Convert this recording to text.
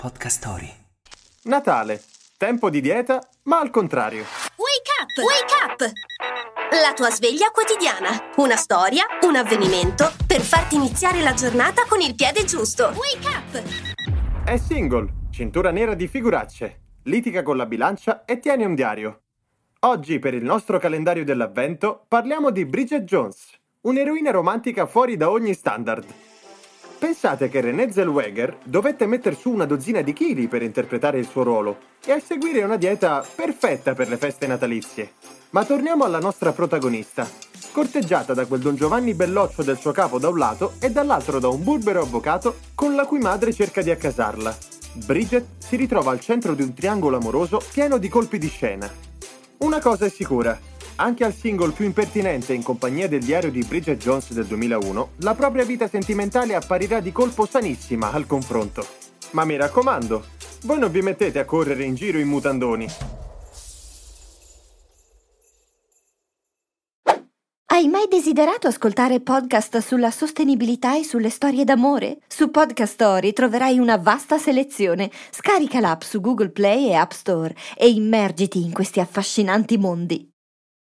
Podcast Story. Natale. Tempo di dieta, ma al contrario. Wake up! Wake up! La tua sveglia quotidiana. Una storia, un avvenimento per farti iniziare la giornata con il piede giusto. Wake up! È single, cintura nera di figuracce, litiga con la bilancia e tiene un diario. Oggi, per il nostro calendario dell'avvento, parliamo di Bridget Jones, un'eroina romantica fuori da ogni standard. Pensate che Renée Zellweger dovette mettere su una dozzina di chili per interpretare il suo ruolo e a seguire una dieta perfetta per le feste natalizie. Ma torniamo alla nostra protagonista, corteggiata da quel Don Giovanni belloccio del suo capo da un lato e dall'altro da un burbero avvocato con la cui madre cerca di accasarla. Bridget si ritrova al centro di un triangolo amoroso pieno di colpi di scena. Una cosa è sicura, anche al single più impertinente in compagnia del diario di Bridget Jones del 2001, la propria vita sentimentale apparirà di colpo sanissima al confronto. Ma mi raccomando, voi non vi mettete a correre in giro in mutandoni. Hai mai desiderato ascoltare podcast sulla sostenibilità e sulle storie d'amore? Su Podcast Story troverai una vasta selezione. Scarica l'app su Google Play e App Store e immergiti in questi affascinanti mondi.